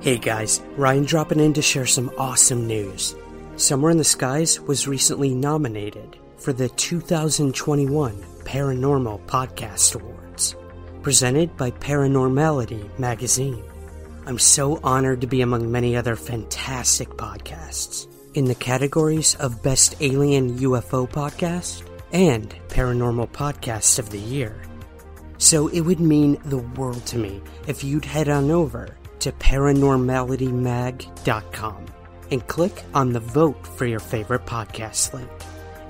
Hey guys, Ryan dropping in to share some awesome news. Somewhere in the Skies was recently nominated for the 2021 Paranormal Podcast Awards, presented by Paranormality magazine. I'm so honored to be among many other fantastic podcasts in the categories of Best Alien UFO Podcast and Paranormal Podcast of the Year. So it would mean the world to me if you'd head on over to paranormalitymag.com and click on the vote for your favorite podcast link.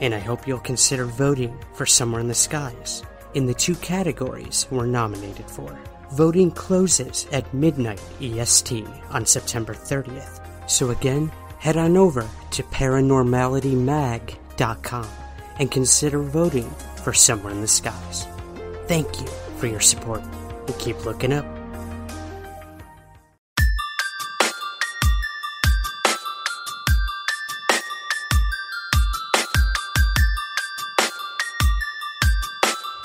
And I hope you'll consider voting for Somewhere in the Skies in the two categories we're nominated for. Voting closes at midnight EST on September 30th. So again, head on over to paranormalitymag.com and consider voting for Somewhere in the Skies. Thank you for your support and keep looking up.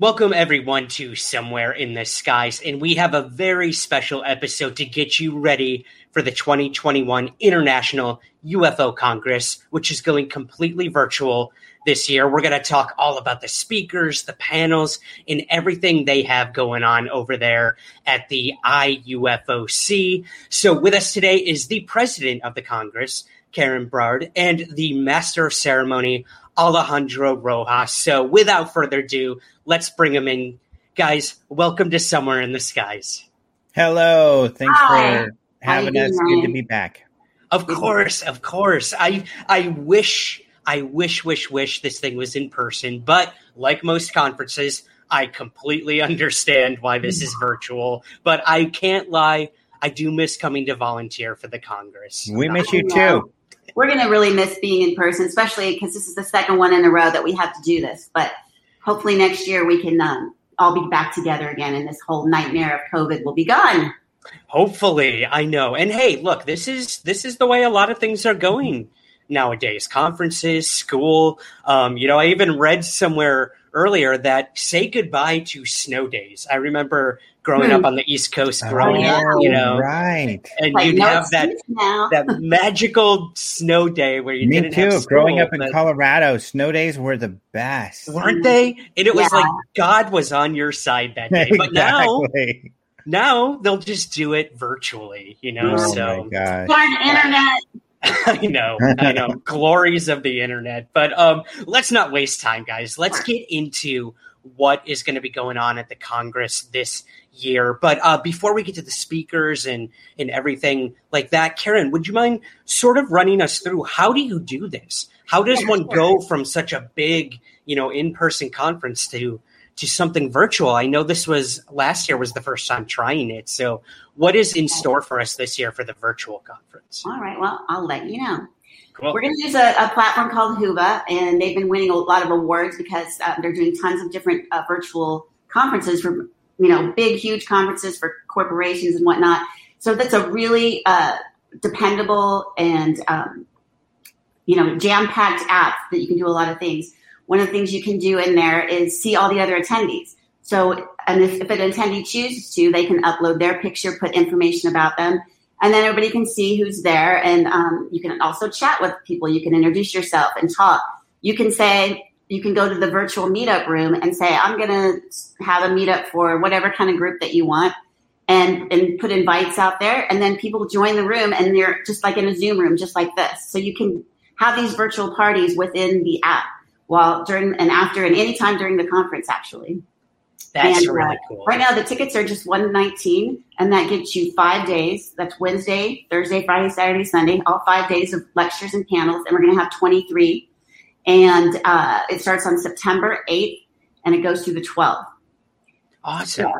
Welcome, everyone, to Somewhere in the Skies. And we have a very special episode to get you ready for the 2021 International UFO Congress, which is going completely virtual this year. We're going to talk all about the speakers, the panels, and everything they have going on over there at the IUFOC. So, with us today is the president of the Congress, Karen Brard, and the master of ceremony, Alejandro Rojas. So, without further ado, let's bring him in. Guys, welcome to Somewhere in the Skies. Hello. Thanks Hi. for having How us. doing, Good to be back. Of course, of course. I I wish I wish wish wish this thing was in person, but like most conferences, I completely understand why this is virtual. But I can't lie, I do miss coming to volunteer for the Congress. We miss you I know. too. We're going to really miss being in person, especially because this is the second one in a row that we have to do this. But hopefully next year we can um, all be back together again, and this whole nightmare of COVID will be gone. Hopefully, I know. And hey, look, this is this is the way a lot of things are going nowadays. Conferences, school. Um, you know, I even read somewhere earlier that say goodbye to snow days. I remember growing Hmm. up on the East Coast, growing yeah. up, you know, right. and Like, you'd no have that now. that magical snow day where you Me didn't too. have Growing up in Colorado, snow days were the best. weren't they? And it was Yeah. like God was on your side that day. But now, Exactly. now they'll just do it virtually, you know. Oh so my gosh. Darn internet. I know, I know, glories of the internet. But um, let's not waste time, guys. Let's get into what is going to be going on at the Congress this year. But uh, before we get to the speakers and and everything like that, Karen, would you mind sort of running us through how do you do this? How does Yeah, one sure. go from such a big, you know, in person conference to to something virtual? I know this was last year was the first time trying it. So, what is in store for us this year for the virtual conference? All right, well, I'll let you know. Cool. We're going to use a, a platform called Whova, and they've been winning a lot of awards because uh, they're doing tons of different uh, virtual conferences for you know big, huge conferences for corporations and whatnot. So that's a really uh, dependable and um, you know jam-packed app that you can do a lot of things. One of the things you can do in there is see all the other attendees. So, and if, if an attendee chooses to, they can upload their picture, put information about them, and then everybody can see who's there. And um, you can also chat with people. You can introduce yourself and talk. You can say, you can go to the virtual meetup room and say, I'm going to have a meetup for whatever kind of group that you want. And, and put invites out there and then people join the room and they're just like in a zoom room just like this so you can have these virtual parties within the app while during and after and anytime during the conference actually. That's And, uh, really cool. Right now the tickets are just 119 and that gets you 5 days. That's Wednesday, Thursday, Friday, Saturday, Sunday, all 5 days of lectures and panels and we're going to have 23 and uh, it starts on September 8th and it goes through the 12th. Awesome.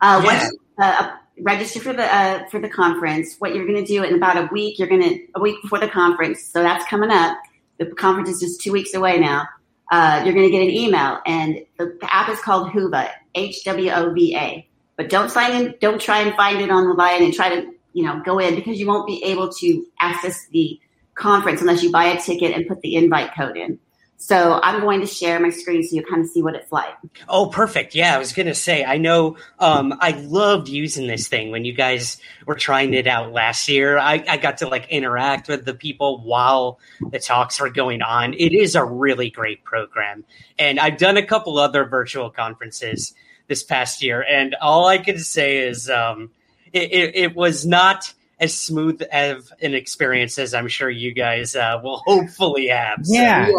Uh, Yeah. Once uh, register for the uh, for the conference, what you're going to do in about a week, you're going to a week before the conference. So that's coming up. The conference is just two weeks away now. Uh, you're going to get an email, and the, app is called Whova, H W O V A. But don't sign in. Don't try and find it on the line and try to you know go in because you won't be able to access the conference unless you buy a ticket and put the invite code in. So I'm going to share my screen so you kind of see what it's like. Oh, perfect. Yeah, I was gonna say. I know. Um, I loved using this thing when you guys were trying it out last year. I, I got to like interact with the people while the talks were going on. It is a really great program, and I've done a couple other virtual conferences this past year, and all I can say is um, it, it, it was not as smooth of an experience as I'm sure you guys uh, will hopefully have. So- Yeah.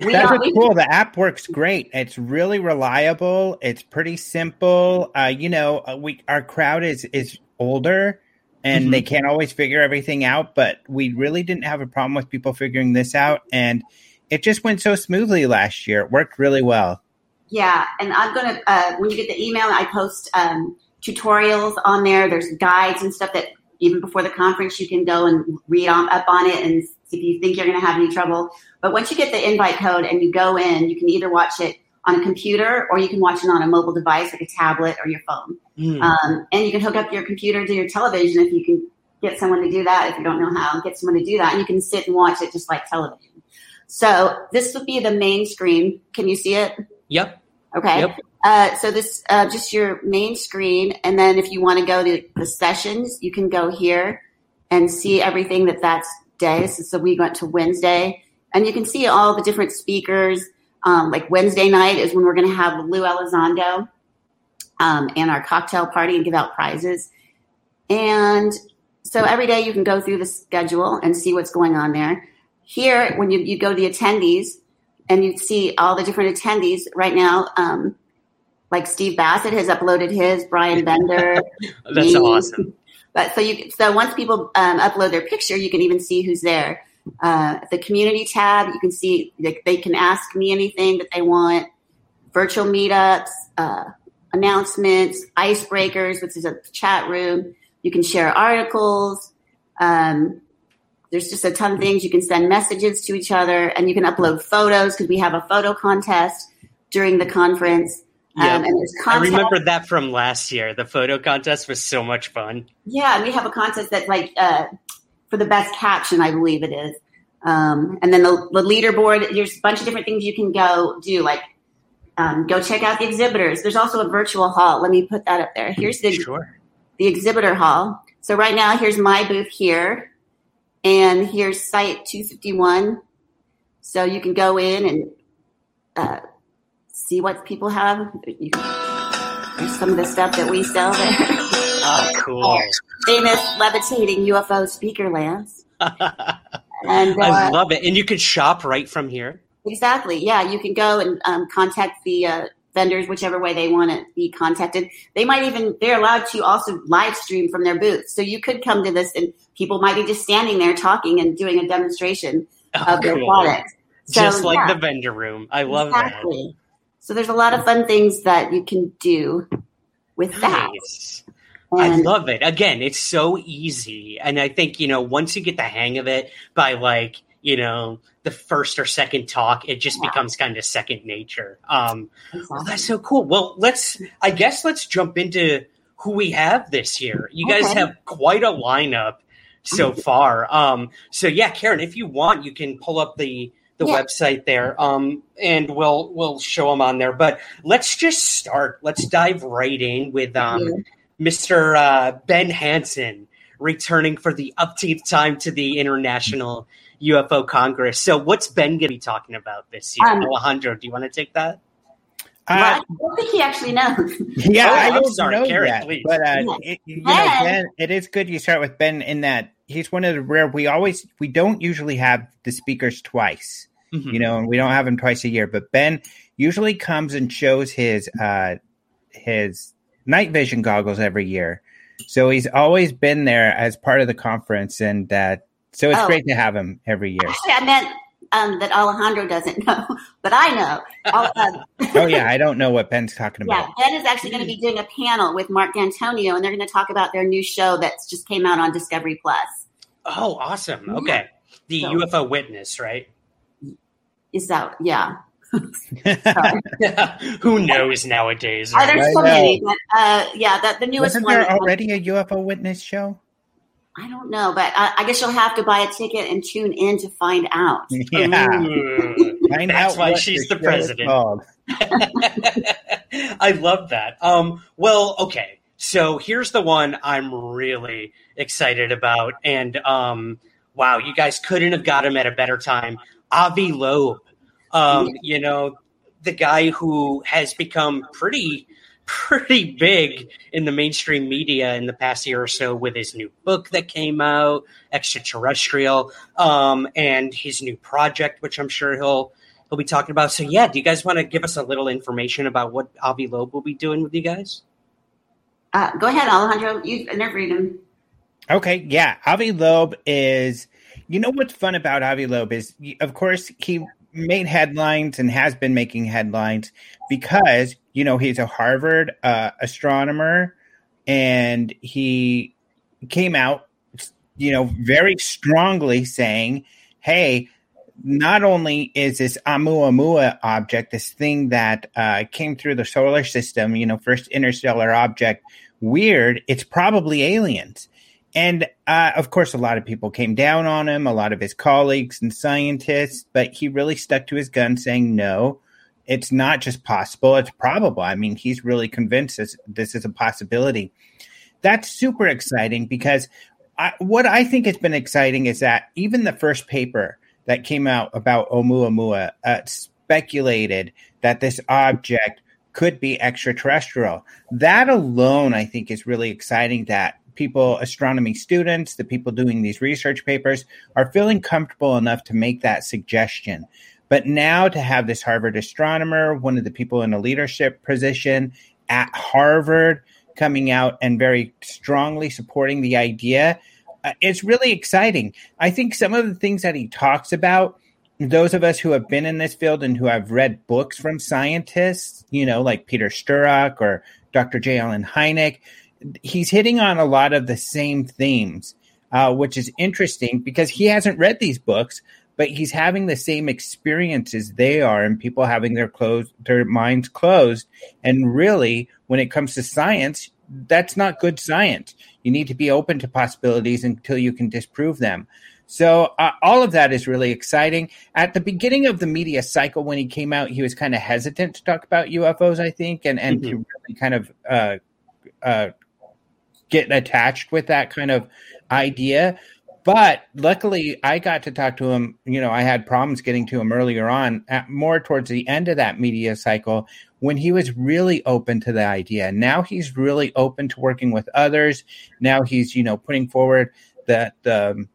We That's what's cool. The app works great. It's really reliable. It's pretty simple. Uh, you know, uh, we our crowd is is older, and Mhm. they can't always figure everything out. But we really didn't have a problem with people figuring this out, and it just went so smoothly last year. It worked really well. Yeah, and I'm gonna uh, when you get the email, I post um, tutorials on there. There's guides and stuff that even before the conference you can go and read on, up on it and see if you think you're going to have any trouble. But once you get the invite code and you go in, you can either watch it on a computer or you can watch it on a mobile device like a tablet or your phone. Hmm. Um, and you can hook up your computer to your television if you can get someone to do that. If you don't know how, get someone to do that, and you can sit and watch it just like television. So this would be the main screen. Can you see it? Yep. Okay. Yep. Uh, so this uh, just your main screen, and then if you want to go to the sessions, you can go here and see everything that that's day. So, so we went to Wednesday, and you can see all the different speakers. Um, like Wednesday night is when we're going to have Lou Elizondo um, and our cocktail party and give out prizes. And so every day you can go through the schedule and see what's going on there. Here, when you, you go to the attendees and you see all the different attendees right now, um, like Steve Bassett has uploaded his, Bryan Bender. That's me. awesome. But so you so once people um, upload their picture, you can even see who's there. Uh, the community tab, you can see they, they can ask me anything that they want. Virtual meetups, uh, announcements, icebreakers, which is a chat room. You can share articles. Um, there's just a ton of things. You can send messages to each other, and you can upload photos because we have a photo contest during the conference. Yeah. Um, and there's I remember that from last year. The photo contest was so much fun. Yeah, and we have a contest that's like uh, for the best caption, I believe it is. Um, and then the, the leaderboard, there's a bunch of different things you can go do, like um, go check out the exhibitors. There's also a virtual hall. Let me put that up there. Here's the, Sure. the exhibitor hall. So right now, here's my booth here, and here's site 251. So you can go in and uh, see what people have. You there's some of the stuff that we sell there. Oh, cool. famous levitating UFO speaker lamps. And I uh, love it. And you could shop right from here. exactly, yeah, you can go and um, contact the uh, vendors whichever way they want to be contacted. They might even they're allowed to also live stream from their booth, so you could come to this and people might be just standing there talking and doing a demonstration Oh, of their cool. product. So, Just like yeah, the vendor room. I love exactly. So there's a lot of fun things that you can do with that. Nice. I love it. Again, it's so easy. And I think, you know, once you get the hang of it by like, you know, the first or second talk, it just Yeah. becomes kind of second nature. Um, well, that's so cool. Well, let's, I guess let's jump into who we have this year. You guys Okay. have quite a lineup so far. Um, so yeah, Karen, if you want, you can pull up the, the Yeah. website there. Um, and we'll, we'll show them on there, but let's just start. Let's dive right in with, um, Yeah. Mr. Uh, Ben Hansen returning for the upteenth time to the International UFO Congress. So, what's Ben going to be talking about this year? Um, Alejandro, do you want to take that? Uh, Well, I don't think he actually knows. yeah, Oh, I I'm don't sorry, know Karen, that, please. but uh, Yeah. it, you know, Ben. Ben, it is good you start with Ben in that he's one of the rare. We always we don't usually have the speakers twice, mm-hmm. you know, and we don't have him twice a year. But Ben usually comes and shows his uh his night vision goggles every year. So he's always been there as part of the conference, and uh, so it's oh. great to have him every year. Actually, I meant um, that Alejandro doesn't know, but I know. Um, oh yeah, I don't know what Ben's talking about. Yeah, Ben is actually going to be doing a panel with Mark D'Antonio, and they're going to talk about their new show that's just came out on Discovery Plus. Oh, awesome! Okay, the so, UFO Witness, right? Is that yeah? Who knows nowadays? Right? Uh, there's so many, but uh, yeah, that the newest Wasn't one. there already a UFO Witness show? I don't know, but I, I, guess you'll have to buy a ticket and tune in to find out. Yeah, find That's out why she's the, the president. I love that. Um, well, okay, so here's the one I'm really excited about, and um, wow, you guys couldn't have got him at a better time. Avi Loeb, um, you know, the guy who has become pretty pretty big in the mainstream media in the past year or so with his new book that came out, Extraterrestrial, um, and his new project, which I'm sure he'll he'll be talking about. So yeah, do you guys want to give us a little information about what Avi Loeb will be doing with you guys? Uh, go ahead, Alejandro. You never read him. Okay, yeah, Avi Loeb is. You know what's fun about Avi Loeb is, of course, he made headlines and has been making headlines because you know he's a Harvard uh, astronomer and he came out you know very strongly saying hey not only is this Oumuamua object this thing that uh, came through the solar system you know first interstellar object weird it's probably aliens and uh, of course, a lot of people came down on him, a lot of his colleagues and scientists, but he really stuck to his gun, saying, no, it's not just possible, it's probable. I mean, he's really convinced this, this is a possibility. That's super exciting because I, what I think has been exciting is that even the first paper that came out about Oumuamua uh, speculated that this object could be extraterrestrial. That alone, I think, is really exciting that people, astronomy students, the people doing these research papers are feeling comfortable enough to make that suggestion. But now to have this Harvard astronomer, one of the people in a leadership position at Harvard, coming out and very strongly supporting the idea, uh, it's really exciting. I think some of the things that he talks about, those of us who have been in this field and who have read books from scientists, you know, like Peter Sturrock or Dr. J. Allen Hynek, he's hitting on a lot of the same themes, uh, which is interesting because he hasn't read these books, but he's having the same experiences they are, and people having their closed their minds closed. And really, when it comes to science, that's not good science. You need to be open to possibilities until you can disprove them. So uh, all of that is really exciting. At the beginning of the media cycle, when he came out, he was kind of hesitant to talk about UFOs, I think, and and mm-hmm. to really kind of uh, uh, get attached with that kind of idea. But luckily, I got to talk to him. You know, I had problems getting to him earlier on, at, more towards the end of that media cycle, when he was really open to the idea. Now he's really open to working with others. Now he's, you know, putting forward that the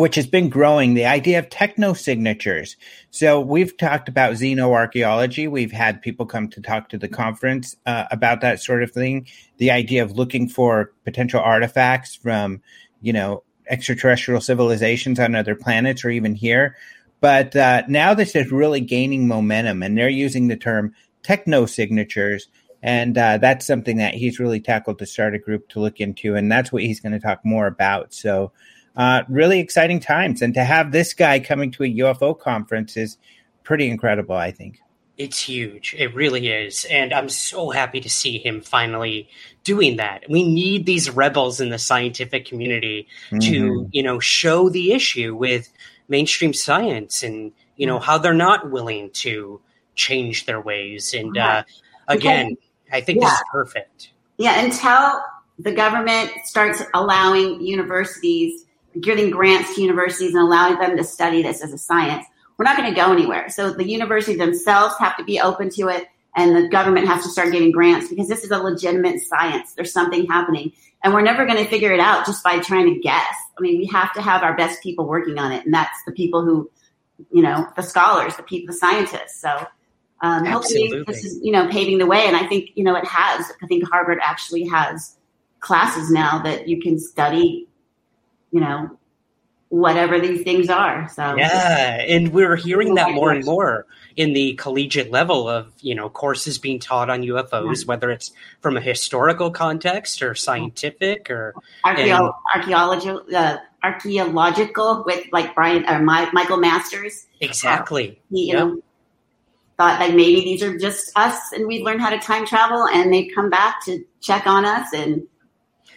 which has been growing the idea of techno signatures. So we've talked about xenoarchaeology. We've had people come to talk to the conference uh, about that sort of thing. The idea of looking for potential artifacts from, you know, extraterrestrial civilizations on other planets or even here. But uh, now this is really gaining momentum, and they're using the term techno signatures. And uh, that's something that he's really tackled to start a group to look into. And that's what he's going to talk more about. So, uh, really exciting times. And to have this guy coming to a UFO conference is pretty incredible, I think. It's huge. It really is. And I'm so happy to see him finally doing that. We need these rebels in the scientific community mm-hmm. to, you know, show the issue with mainstream science and, you know, how they're not willing to change their ways. And uh, again, I think yeah. this is perfect. Yeah, until the government starts allowing universities giving grants to universities and allowing them to study this as a science, we're not going to go anywhere. So the university themselves have to be open to it. and the government has to start giving grants because this is a legitimate science. There's something happening, and we're never going to figure it out just by trying to guess. I mean, we have to have our best people working on it, and that's the people who, you know, the scholars, the people, the scientists. So. Um, hopefully, this is you know paving the way, and I think you know it has. I think Harvard actually has classes now that you can study, you know, whatever these things are. So yeah, and we're hearing that more and more in the collegiate level of you know courses being taught on UFOs, yeah. whether it's from a historical context or scientific or Archeo- archaeological. Uh, archaeological with like Brian or My, Michael Masters. Exactly. Uh, he, you yep. know, thought that maybe these are just us and we've learned how to time travel and they come back to check on us and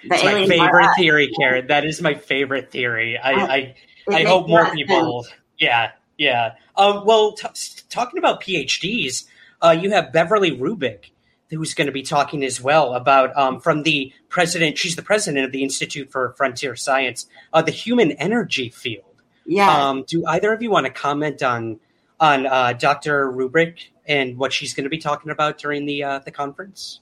it's my favorite theory, Karen. That is my favorite theory. I I, I hope more people. Sense. Yeah, yeah. Um, well, t- talking about PhDs, uh, you have Beverly Rubik, who's going to be talking as well about um, from the president. She's the president of the Institute for Frontier Science, uh, the human energy field. Yeah. Um, do either of you want to comment on on uh, Dr. Rubik and what she's going to be talking about during the uh, the conference?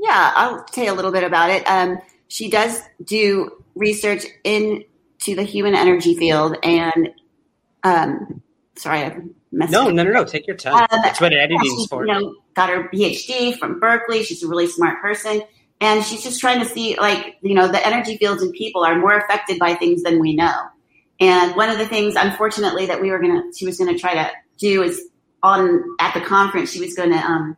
Yeah, I'll tell you a little bit about it. Um, she does do research into the human energy field, and um, sorry, I messed no, up. no, no, no. Take your time. Um, That's what editing is for. You know, got her PhD from Berkeley. She's a really smart person, and she's just trying to see, like, you know, the energy fields and people are more affected by things than we know. And one of the things, unfortunately, that we were gonna, she was gonna try to do is on at the conference, she was going to um,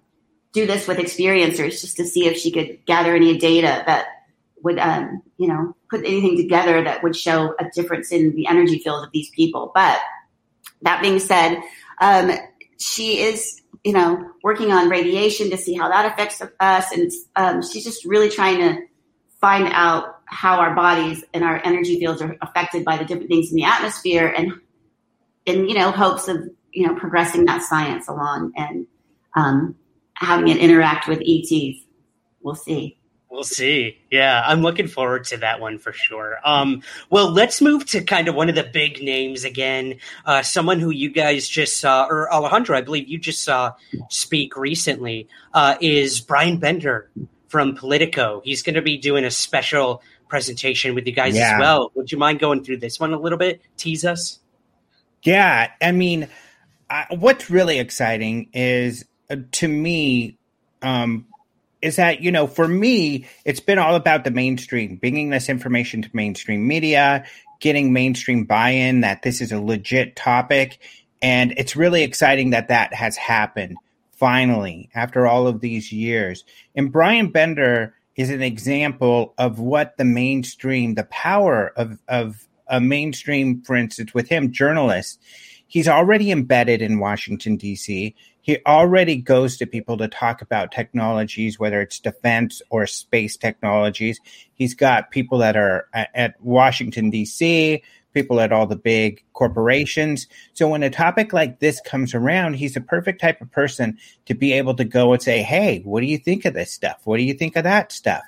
do this with experiencers just to see if she could gather any data that would, um, you know, put anything together that would show a difference in the energy field of these people. But that being said, um, she is, you know, working on radiation to see how that affects us, and um, she's just really trying to find out how our bodies and our energy fields are affected by the different things in the atmosphere, and in you know hopes of you know progressing that science along and um, having it interact with ETs. We'll see. We'll see. Yeah, I'm looking forward to that one for sure. Um, well, let's move to kind of one of the big names again. Uh, someone who you guys just saw, or Alejandro, I believe you just saw speak recently, uh, is Bryan Bender from Politico. He's going to be doing a special presentation with you guys yeah. as well. Would you mind going through this one a little bit? Tease us. Yeah, I mean, I, what's really exciting is to me um, is that you know for me it's been all about the mainstream bringing this information to mainstream media getting mainstream buy-in that this is a legit topic and it's really exciting that that has happened finally after all of these years and bryan bender is an example of what the mainstream the power of of a mainstream for instance with him journalists he's already embedded in Washington, D.C. He already goes to people to talk about technologies, whether it's defense or space technologies. He's got people that are at Washington, D.C., people at all the big corporations. So when a topic like this comes around, he's the perfect type of person to be able to go and say, Hey, what do you think of this stuff? What do you think of that stuff?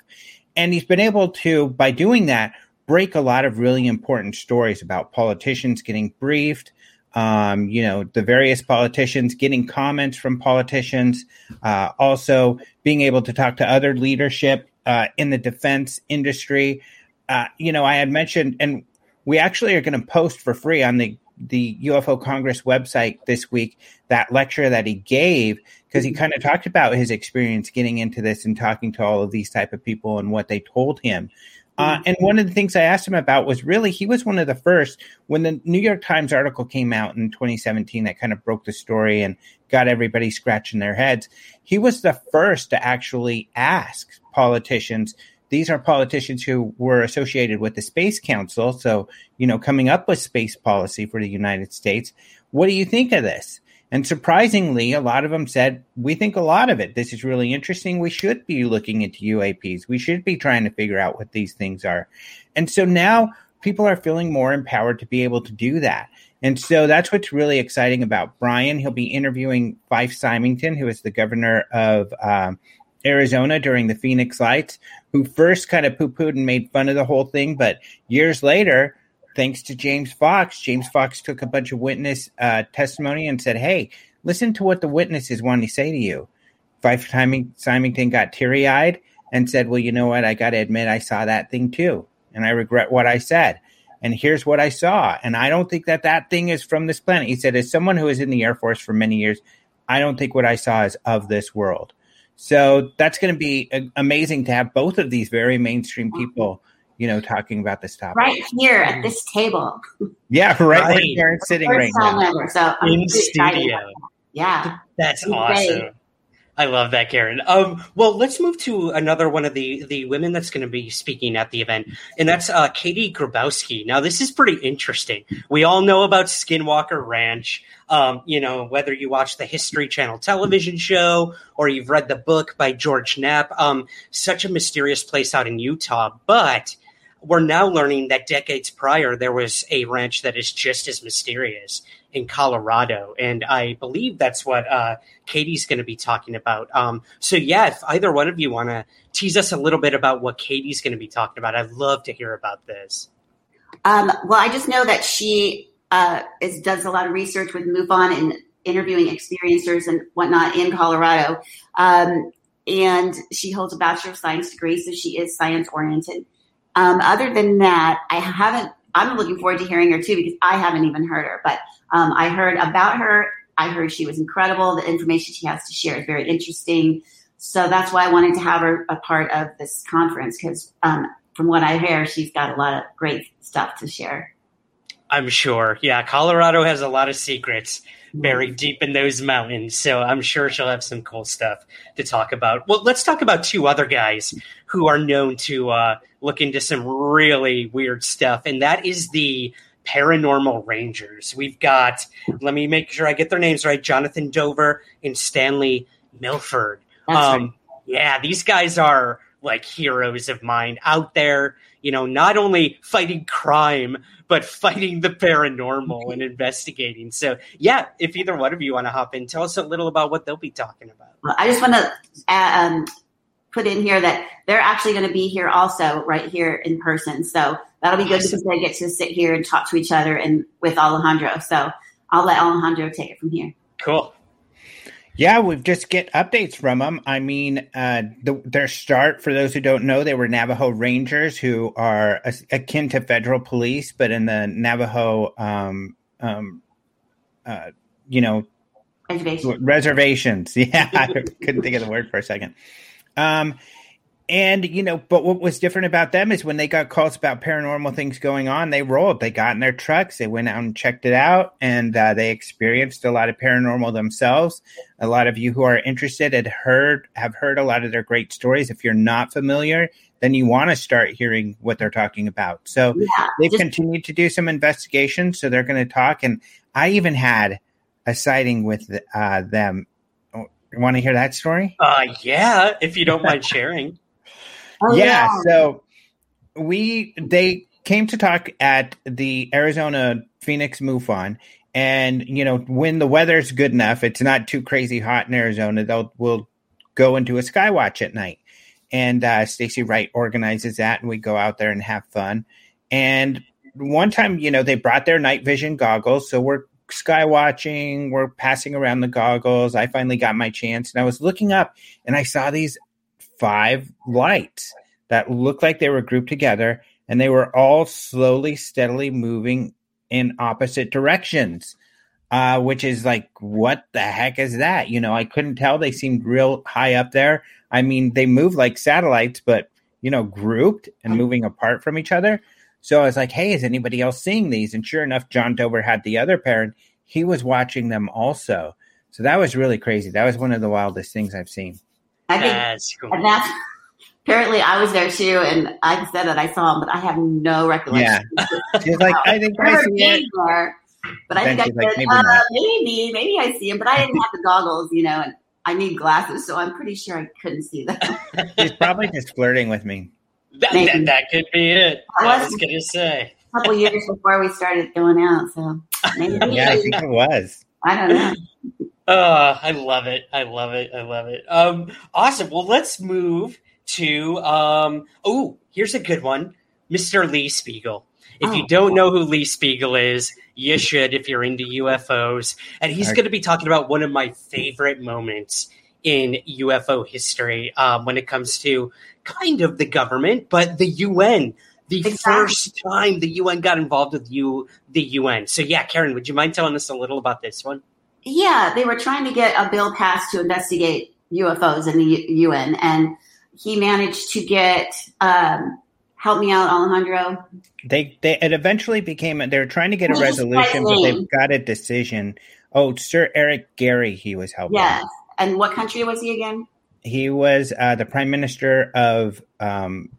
And he's been able to, by doing that, break a lot of really important stories about politicians getting briefed, um, you know, the various politicians, getting comments from politicians, uh, also being able to talk to other leadership uh, in the defense industry. Uh, you know, I had mentioned, and we actually are going to post for free on the the UFO Congress website this week that lecture that he gave because he kind of talked about his experience getting into this and talking to all of these type of people and what they told him. Uh, mm-hmm. and one of the things I asked him about was really he was one of the first when the New York Times article came out in 2017 that kind of broke the story and got everybody scratching their heads. He was the first to actually ask politicians. These are politicians who were associated with the Space Council, so you know, coming up with space policy for the United States. What do you think of this? And surprisingly, a lot of them said, We think a lot of it. This is really interesting. We should be looking into UAPs. We should be trying to figure out what these things are. And so now people are feeling more empowered to be able to do that. And so that's what's really exciting about Bryan. He'll be interviewing Fife Symington, who is the governor of um, Arizona during the Phoenix Lights, who first kind of poo pooed and made fun of the whole thing. But years later, thanks to James Fox, James Fox took a bunch of witness uh, testimony and said, "Hey, listen to what the witnesses want to say to you." Fife Symington got teary eyed and said, Well, you know what? I got to admit, I saw that thing too. And I regret what I said. And here's what I saw. And I don't think that that thing is from this planet. He said, As someone who was in the Air Force for many years, I don't think what I saw is of this world. So that's going to be amazing to have both of these very mainstream people, you know, talking about this topic. Right here at this table. Yeah, right, Right. where you're sitting right now. ever, so I'm In studio. Yeah. That's Great. awesome. I love that, Karen. Um, well, let's move to another one of the the women that's going to be speaking at the event, and that's uh, Katie Grabowski. Now, this is pretty interesting. We all know about Skinwalker Ranch. Um, you know, whether you watch the History Channel television show or you've read the book by George Knapp, um, such a mysterious place out in Utah. But we're now learning that decades prior, there was a ranch that is just as mysterious in Colorado. And I believe that's what uh, Katie's going to be talking about. Um, so, yeah, if either one of you want to tease us a little bit about what Katie's going to be talking about, I'd love to hear about this. Um, well, I just know that she uh, is, does a lot of research with MUFON and interviewing experiencers and whatnot in Colorado. Um, and she holds a Bachelor of Science degree, so she is science oriented. Um, other than that, I haven't, I'm looking forward to hearing her too because I haven't even heard her. But um, I heard about her. I heard she was incredible. The information she has to share is very interesting. So that's why I wanted to have her a part of this conference because um, from what I hear, she's got a lot of great stuff to share. I'm sure. Yeah, Colorado has a lot of secrets buried deep in those mountains. So I'm sure she'll have some cool stuff to talk about. Well, let's talk about two other guys who are known to uh, look into some really weird stuff, and that is the Paranormal Rangers. We've got, let me make sure I get their names right Jonathan Dover and Stanley Milford. Um, right. Yeah, these guys are like heroes of mine out there, you know, not only fighting crime, but fighting the paranormal and investigating. So, yeah, if either one of you want to hop in, tell us a little about what they'll be talking about. Well, I just want to uh, um, put in here that they're actually going to be here also right here in person. So that'll be good Awesome. because they get to sit here and talk to each other and with Alejandro. So I'll let Alejandro take it from here. Cool. Yeah, we've just get updates from them. I mean, uh, the, their start, for those who don't know, they were Navajo Rangers, who are a, akin to federal police, but in the Navajo, um, um, uh, you know, Reservation. reservations. Yeah, I couldn't think of the word for a second. Um, and you know, but what was different about them is when they got calls about paranormal things going on, they rolled. They got in their trucks, they went out and checked it out, and uh, they experienced a lot of paranormal themselves. A lot of you who are interested had heard have heard a lot of their great stories. If you're not familiar, then you want to start hearing what they're talking about. So Yeah. they've just- continued to do some investigation, so they're going to talk. And I even had a sighting with uh, them. Oh, You want to hear that story? Uh, yeah, if you don't mind sharing. Oh, yeah, So we they came to talk at the Arizona Phoenix MUFON, and you know when the weather's good enough, it's not too crazy hot in Arizona. They'll we'll go into a skywatch at night, and uh, Stacy Wright organizes that, and we go out there and have fun. And one time, you know, they brought their night vision goggles, so we're sky watching, we're passing around the goggles. I finally got my chance, and I was looking up, and I saw these five lights that looked like they were grouped together and they were all slowly steadily moving in opposite directions uh, which is like what the heck is that? You know i couldn't tell. They seemed real high up there. I mean they move like satellites but you know grouped and moving apart from each other. So i was like hey is anybody else seeing these? And sure enough john dover had the other pair and he was watching them also. So that was really crazy. That was one of the wildest things i've seen I think That's cool. and that's apparently I was there too, and I said that I saw him, but I have no recollection. She's like, I think I remember see it. there, but I think I she's like, maybe uh, maybe, maybe I see him, but I didn't have the goggles, you know, and I need glasses, so I'm pretty sure I couldn't see them. She's probably just flirting with me. That, that, that could be it. I I was- was going to say. A couple years before we started going out, so maybe Yeah, I think it was. I don't know. Oh, I love it. I love it. I love it. Um, awesome. Well, let's move to um, oh, here's a good one. Mr. Lee Spiegel. If you Oh. don't know who Lee Spiegel is, you should if you're into UFOs. And he's going to be talking about one of my favorite moments in UFO history um, when it comes to kind of the government, but the UN. The exactly. first time the UN got involved with you, the UN. So yeah, Karen, would you mind telling us a little about this one? Yeah, they were trying to get a bill passed to investigate UFOs in the U- UN, and he managed to get. Um, help me out, Alejandro. They they it eventually became. They were trying to get a resolution, but they've got a decision. Oh, Sir Eric Gairy, he was helping. Yes, and what country was he again? He was uh, the prime minister of um,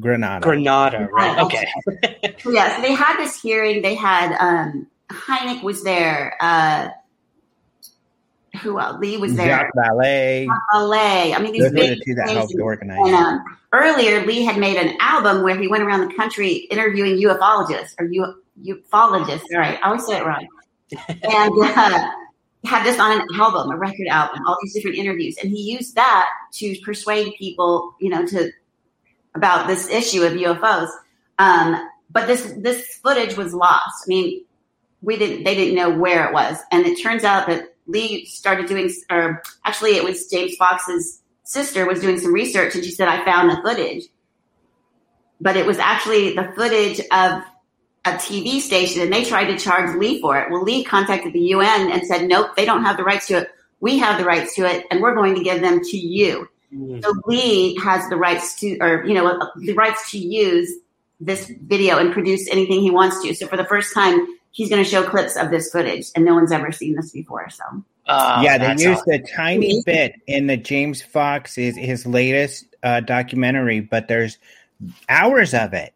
Grenada. Grenada, right? Okay. yeah, so they had this hearing. They had um, Hynek was there. Uh, who else? Lee was there. Jacques Vallée. Vallée. I mean, these big the two that helped organize. And, um, earlier, Lee had made an album where he went around the country interviewing ufologists or u- ufologists. All right, I always say it wrong. and uh, had this on an album, a record album, all these different interviews, and he used that to persuade people, you know, to about this issue of UFOs. Um, but this this footage was lost. I mean, we didn't they didn't know where it was, and it turns out that Lee started doing, or actually, it was James Fox's sister was doing some research, and she said, "I found the footage." But it was actually the footage of a TV station and they tried to charge Lee for it. Well, Lee contacted the UN and said, nope, they don't have the rights to it. We have the rights to it and we're going to give them to you. Mm-hmm. So Lee has the rights to, or, you know, the rights to use this video and produce anything he wants to. So for the first time, he's going to show clips of this footage and no one's ever seen this before. So. Uh, yeah, they used awesome. a tiny bit in the James Fox his, his latest uh, documentary, but there's hours of it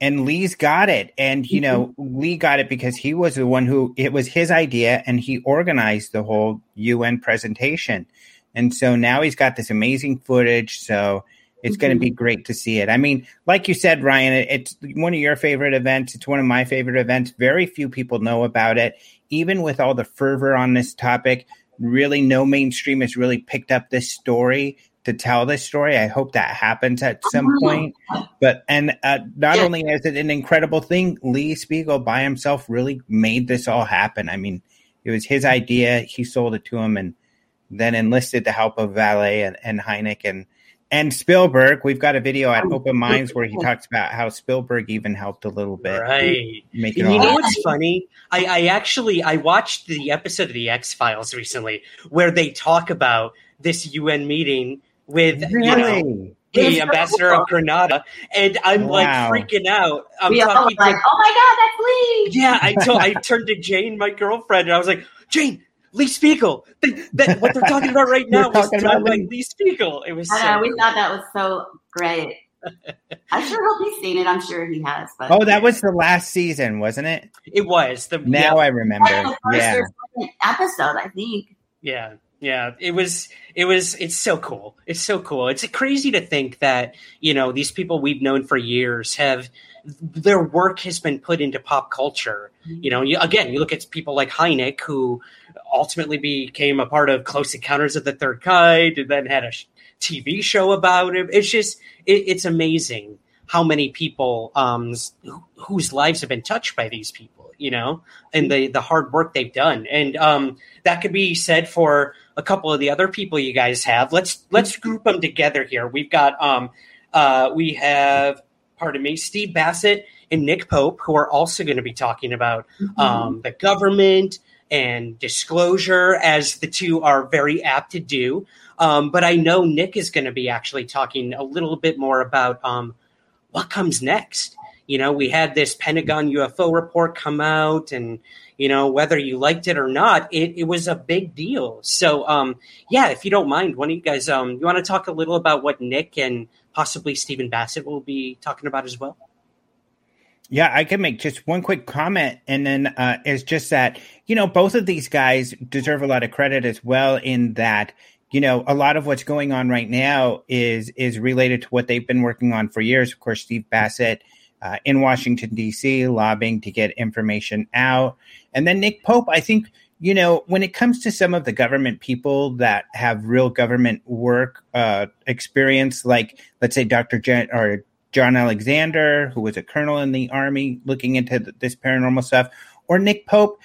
and Lee's got it. And, you know, mm-hmm. Lee got it because he was the one who, it was his idea and he organized the whole UN presentation. And so now he's got this amazing footage. So it's mm-hmm. going to be great to see it. I mean, like you said, Ryan, it's one of your favorite events. It's one of my favorite events. Very few people know about it. Even with all the fervor on this topic, really no mainstream has really picked up this story to tell this story. I hope that happens at some uh-huh. point. But and uh, not yeah. only is it an incredible thing, Lee Spiegel by himself really made this all happen. I mean, it was his idea. He sold it to him, and then enlisted the help of Vallée and, and Hynek and and Spielberg. We've got a video at oh, Open Minds where he talks about how Spielberg even helped a little bit. Right. Make it you know what's funny? I, I actually I watched the episode of the X Files recently where they talk about this UN meeting with really? you know the ambassador of Grenada, and I'm wow. like freaking out. I'm we talking like, to, oh my god, that's Lee! Yeah, I told I turned to Jane, my girlfriend, and I was like, Jane, Lee Spiegel. They, that, what they're talking about right now is done by Lee Spiegel. It was. I know, so we thought that was so great. I sure hope he's seen it. I'm sure he has. But oh, that was the last season, wasn't it? It was. The now yeah. I remember. Yeah, episode, I think. Yeah, yeah, it was it was it's so cool. It's so cool. It's crazy to think that, you know, these people we've known for years have their work has been put into pop culture. Mm-hmm. You know, you, again, you look at people like Hynek who ultimately became a part of Close Encounters of the Third Kind and then had a TV show about him. It's just it, it's amazing how many people um, whose lives have been touched by these people, you know, and the the hard work they've done. And um, that could be said for a couple of the other people you guys have. Let's let's group them together here. We've got um, uh, we have pardon me, Steve Bassett and Nick Pope, who are also going to be talking about mm-hmm. um, the government and disclosure, as the two are very apt to do. Um, but I know Nick is going to be actually talking a little bit more about um, what comes next. You know, we had this Pentagon UFO report come out, and you know whether you liked it or not, it, it was a big deal. So, um, yeah, if you don't mind, one of you guys, um, you want to talk a little about what Nick and possibly Stephen Bassett will be talking about as well? Yeah, I can make just one quick comment, and then uh, it's just that you know both of these guys deserve a lot of credit as well in that you know, a lot of what's going on right now is is related to what they've been working on for years. Of course, Steve Bassett uh, in Washington D.C. lobbying to get information out, and then Nick Pope. I think you know when it comes to some of the government people that have real government work uh, experience, like let's say Dr. Jen, or John Alexander, who was a colonel in the army, looking into this paranormal stuff, or Nick Pope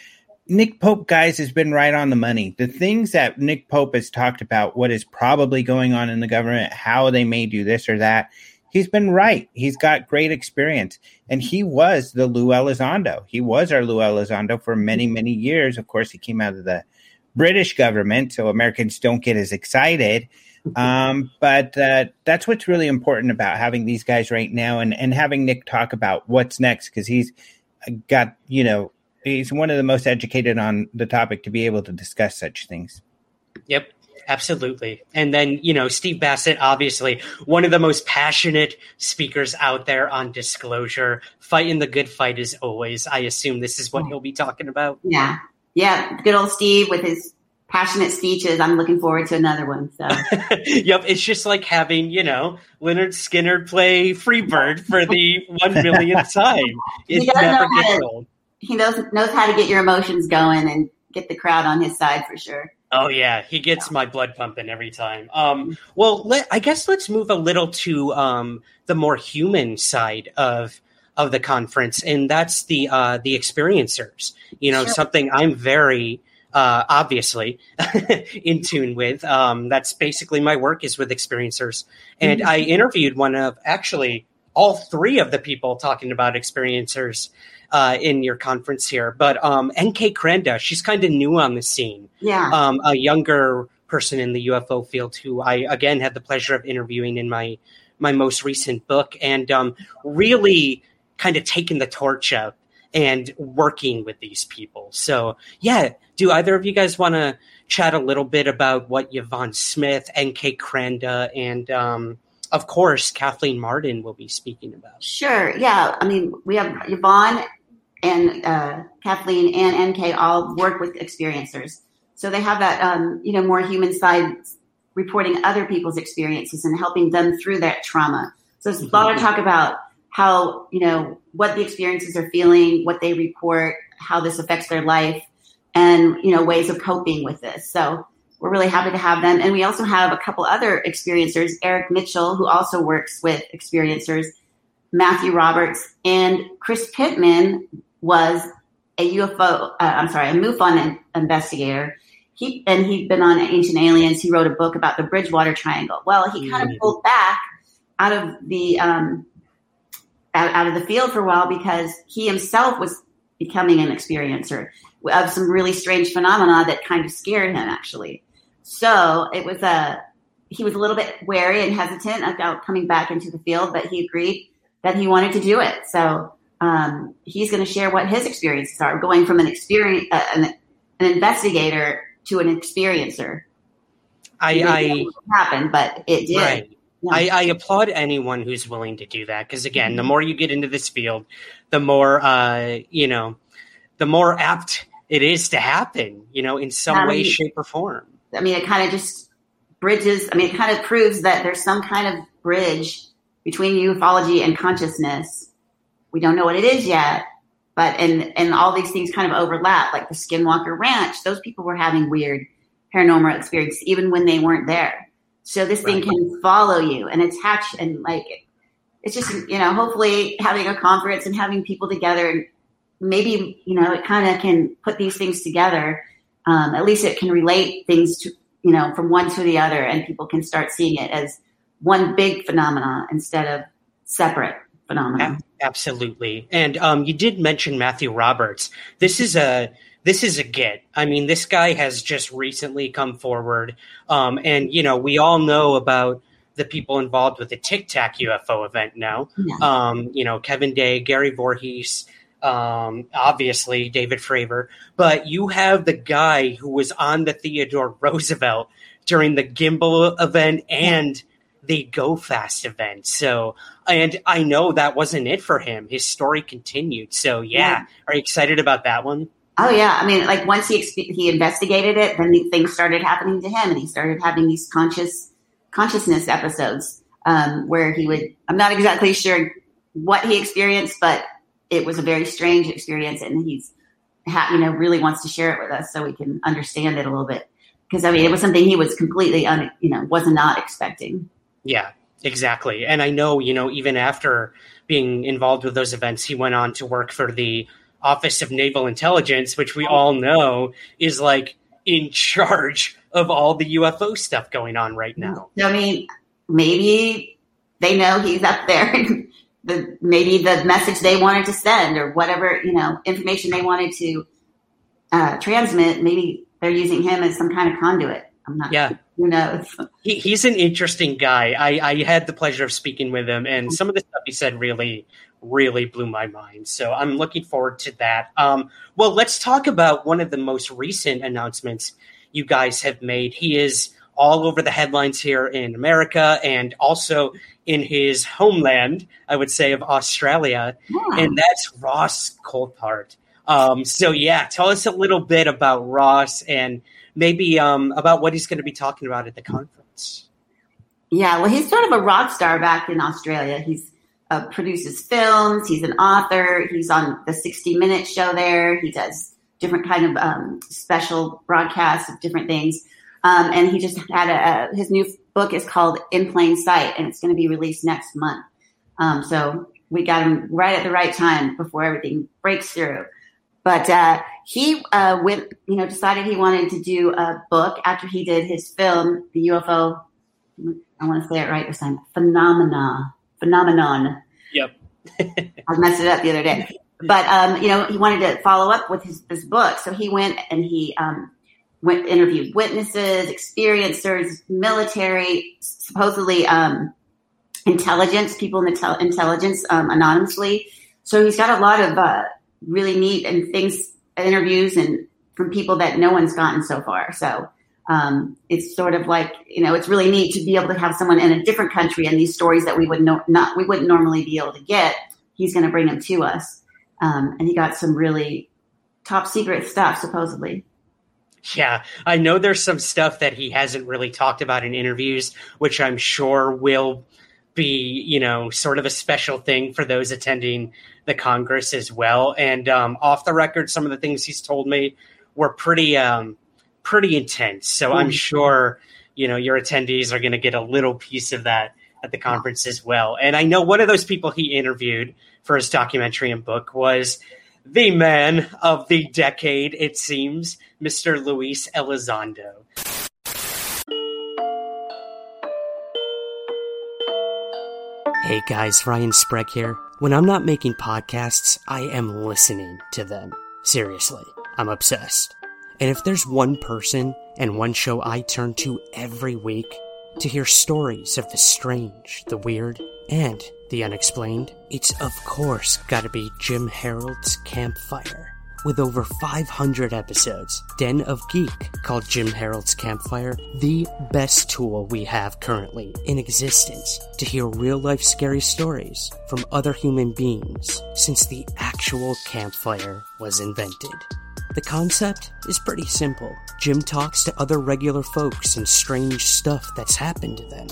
Nick Pope, guys, has been right on the money. The things that Nick Pope has talked about, what is probably going on in the government, how they may do this or that, he's been right. He's got great experience. And he was the Lou Elizondo. He was our Lou Elizondo for many, many years. Of course, he came out of the British government, so Americans don't get as excited. Um, but uh, that's what's really important about having these guys right now and, and having Nick talk about what's next because he's got, you know, he's one of the most educated on the topic to be able to discuss such things. Yep. Absolutely. And then, you know, Steve Bassett, obviously one of the most passionate speakers out there on disclosure, fighting the good fight as always. I assume this is what mm. he'll be talking about. Yeah. Yeah. Good old Steve with his passionate speeches. I'm looking forward to another one. So. yep, it's just like having you know Lynyrd Skynyrd play Freebird for the one millionth time. It never gets old. He knows knows how to get your emotions going and get the crowd on his side for sure. Oh yeah, he gets my blood pumping every time. Um, well, let, I guess let's move a little to um, the more human side of of the conference, and that's the uh, the experiencers. You know, sure. something I'm very uh, obviously in tune with. Um, that's basically my work is with experiencers, and mm-hmm. I interviewed one of actually all three of the people talking about experiencers uh, in your conference here. But um, NK Krenda, she's kind of new on the scene. Yeah, um, a younger person in the UFO field who I again had the pleasure of interviewing in my my most recent book, and um, really kind of taking the torch up and working with these people. So, yeah, do either of you guys want to chat a little bit about what Yvonne Smith, NK Krenda, and um, of course, Kathleen Marden will be speaking about? Sure. Yeah. I mean, we have Yvonne and uh, Kathleen and NK all work with experiencers. So they have that, um, you know, more human side reporting other people's experiences and helping them through that trauma. So there's a lot of talk about how, you know, what the experiences are feeling, what they report, how this affects their life, and, you know, ways of coping with this. So we're really happy to have them. And we also have a couple other experiencers, Eric Mitchell, who also works with experiencers, Matthew Roberts, and Chris Pittman was a UFO, uh, I'm sorry, a MUFON investigator. He, and he'd been on Ancient Aliens. He wrote a book about the Bridgewater Triangle. Well, he kind of mm-hmm. pulled back out of the um, out, out of the field for a while because he himself was becoming an experiencer of some really strange phenomena that kind of scared him actually. So it was a he was a little bit wary and hesitant about coming back into the field, but he agreed that he wanted to do it. So um, he's going to share what his experiences are, going from an experience uh, an, an, investigator to an experiencer. I, I happened, but it did. Right. I, I, applaud anyone who's willing to do that because again, mm-hmm. the more you get into this field, the more uh, you know, the more apt it is to happen. You know, in some I way, shape, or form. I mean, it kind of just bridges. I mean, it kind of proves that there's some kind of bridge between ufology and consciousness. We don't know what it is yet, but and and all these things kind of overlap. Like the Skinwalker Ranch, those people were having weird paranormal experiences even when they weren't there. So this right. thing can follow you and attach and like it's just you know hopefully having a conference and having people together and maybe you know it kind of can put these things together. Um, at least it can relate things to you know from one to the other, and people can start seeing it as one big phenomena instead of separate Absolutely, and um, you did mention Matthew Roberts. This is a this is a get. I mean, this guy has just recently come forward, um, and you know, we all know about the people involved with the Tic Tac UFO event now. Yeah. Um, you know, Kevin Day, Gary Voorhis, um, obviously David Fravor, but you have the guy who was on the Theodore Roosevelt during the Gimbal event and the Go Fast event. So, and I know that wasn't it for him. His story continued. So, yeah, yeah. are you excited about that one? Oh yeah, I mean, like once he he investigated it, then things started happening to him, and he started having these conscious consciousness episodes um, where he would. I'm not exactly sure what he experienced, but it was a very strange experience, and he's ha- you know really wants to share it with us so we can understand it a little bit. Because I mean, it was something he was completely un, you know was not expecting. Yeah, exactly. And I know you know even after being involved with those events, he went on to work for the Office of Naval Intelligence, which we all know is like in charge of all the UFO stuff going on right now. I mean, maybe they know he's up there. the maybe the message they wanted to send or whatever you know information they wanted to uh, transmit. Maybe they're using him as some kind of conduit. I'm not. Yeah. Who knows? He, he's an interesting guy. I, I had the pleasure of speaking with him, and some of the stuff he said really, really blew my mind. So I'm looking forward to that. Um, well, let's talk about one of the most recent announcements you guys have made. He is all over the headlines here in America and also in his homeland, I would say, of Australia, Yeah. and that's Ross Coulthart. Um, so yeah, tell us a little bit about Ross and maybe um, about what he's going to be talking about at the conference. Yeah, well, he's sort of a rock star back in Australia. He's uh, produces films. He's an author. He's on the 60 Minute show there. He does different kind of um, special broadcasts of different things. Um, and he just had a, a his new book is called In Plain Sight, and it's going to be released next month. Um, so we got him right at the right time before everything breaks through. But uh, he uh, went, you know, decided he wanted to do a book after he did his film, the UFO I want to say it right this time. Phenomena, phenomenon. Yep. I messed it up the other day. But um, you know, he wanted to follow up with his this book, so he went and he um, went interviewed witnesses, experiencers, military, supposedly um, intelligence people in the tel- intelligence um, anonymously. So he's got a lot of uh, really neat and things interviews and from people that no one's gotten so far. So um, it's sort of like you know it's really neat to be able to have someone in a different country and these stories that we would no, not we wouldn't normally be able to get. He's going to bring them to us, um, and he got some really top secret stuff supposedly. Yeah, I know there's some stuff that he hasn't really talked about in interviews, which I'm sure will be, you know, sort of a special thing for those attending the Congress as well. And um, off the record, some of the things he's told me were pretty, um, pretty intense. So I'm sure, you know, your attendees are going to get a little piece of that at the conference as well. And I know one of those people he interviewed for his documentary and book was the man of the decade, it seems, Mr. Luis Elizondo. Hey guys, Ryan Sprague here. When I'm not making podcasts, I am listening to them. Seriously, I'm obsessed. And if there's one person and one show I turn to every week to hear stories of the strange, the weird, and the unexplained, it's of course gotta be Jim Harold's Campfire. With over 500 episodes, Den of Geek called Jim Harold's Campfire the best tool we have currently in existence to hear real life scary stories from other human beings since the actual campfire was invented. The concept is pretty simple. Jim talks to other regular folks and strange stuff that's happened to them.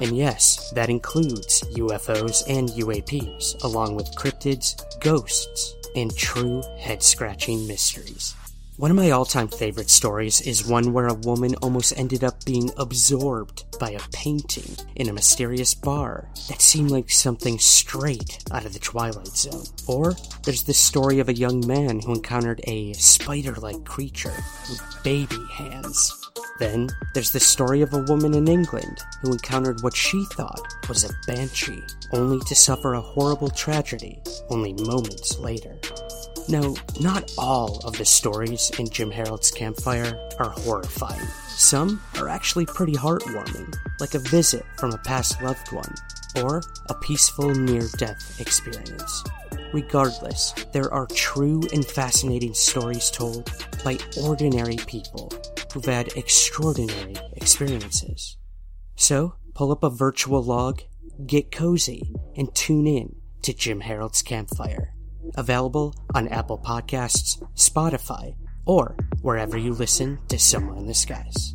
And yes, that includes UFOs and UAPs, along with cryptids, ghosts, and true head scratching mysteries. One of my all time favorite stories is one where a woman almost ended up being absorbed by a painting in a mysterious bar that seemed like something straight out of the Twilight Zone. Or there's the story of a young man who encountered a spider like creature with baby hands. Then there's the story of a woman in England who encountered what she thought was a banshee, only to suffer a horrible tragedy only moments later. Now, not all of the stories in Jim Harold's Campfire are horrifying. Some are actually pretty heartwarming, like a visit from a past loved one, or a peaceful near death experience. Regardless, there are true and fascinating stories told by ordinary people who've had extraordinary experiences. So, pull up a virtual log, get cozy, and tune in to Jim Harold's Campfire. Available on Apple Podcasts, Spotify, or wherever you listen to Somewhere in the Skies.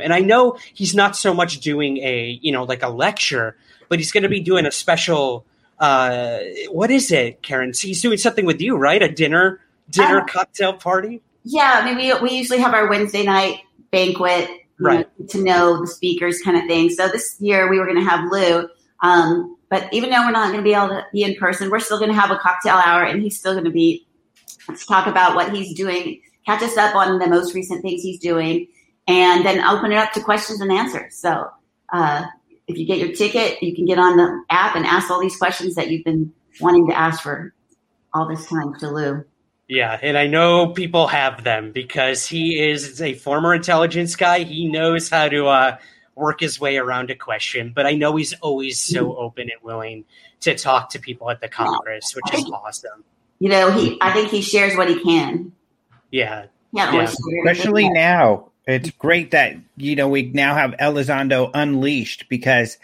And I know he's not so much doing a, you know, like a lecture, but he's going to be doing a special. Uh, what is it, Karen? So he's doing something with you, right? A dinner, dinner Um, cocktail party. Yeah, I mean, we, we usually have our Wednesday night banquet, Right. know, to know the speakers kind of thing. So this year we were going to have Lou. Um, but even though we're not going to be able to be in person, we're still going to have a cocktail hour and he's still going to be, let's talk about what he's doing, catch us up on the most recent things he's doing, and then open it up to questions and answers. So, uh, if you get your ticket, you can get on the app and ask all these questions that you've been wanting to ask for all this time to Lou. Yeah, and I know people have them because he is a former intelligence guy. He knows how to uh, work his way around a question, but I know he's always so open and willing to talk to people at the Congress, which is awesome. You know, he, I think he shares what he can. Yeah, Yeah, Yeah. especially now. It's great that you know we now have Elizondo unleashed because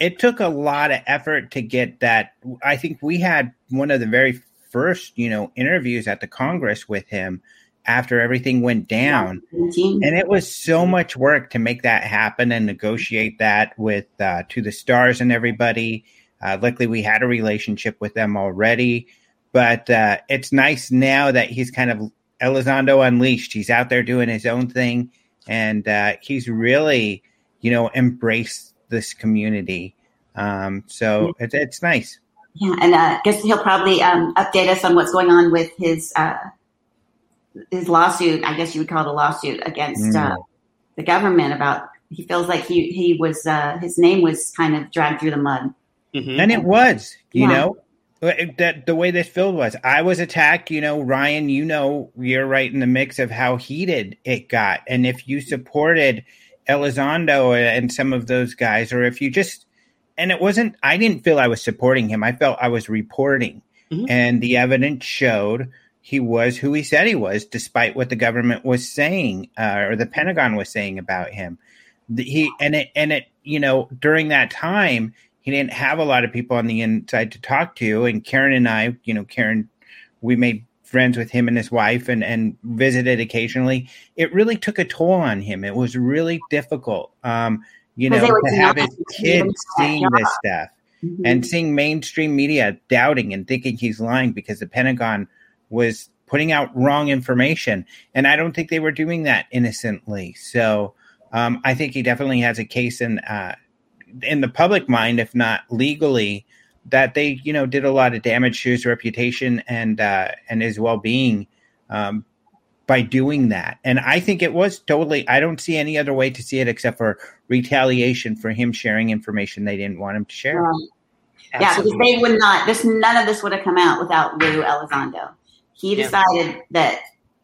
it took a lot of effort to get that. I think we had one of the very first you know interviews at the Congress with him after everything went down, and it was so much work to make that happen and negotiate that with uh, to the stars and everybody. Uh, luckily, we had a relationship with them already, but uh, it's nice now that he's kind of Elizondo unleashed. He's out there doing his own thing, and uh, he's really, you know, embraced this community. Um, so it's it's nice. Yeah, and uh, I guess he'll probably um, update us on what's going on with his uh, his lawsuit. I guess you would call it a lawsuit against uh, Mm. the government about. He feels like he he was uh, his name was kind of dragged through the mud. Mhm. And it was, you Yeah. know, it- that the way this filled was. I was attacked, you know, Ryan, you know, you're right in the mix of how heated it got. And if you supported Elizondo and some of those guys, or if you just, and it wasn't, I didn't feel I was supporting him. I felt I was reporting. Mhm. And the evidence showed he was who he said he was, despite what the government was saying uh, or the Pentagon was saying about him. The, he and it and it you know during that time he didn't have a lot of people on the inside to talk to. And karen and i you know karen we made friends with him and his wife and and visited occasionally. It really took a toll on him. It was really difficult um you know to have his denying he even kids seeing job. this stuff Mhm. and seeing mainstream media doubting and thinking he's lying because the pentagon was putting out wrong information. And i don't think they were doing that innocently. So um, i think he definitely has a case in uh, in the public mind, if not legally, that they you know did a lot of damage to his reputation and uh, and his well being um, by doing that. And I think it was totally. I don't see any other way to see it except for retaliation for him sharing information they didn't want him to share. Right. Yeah, because they would not. This none of this would have come out without Lou Elizondo. He Yeah. decided that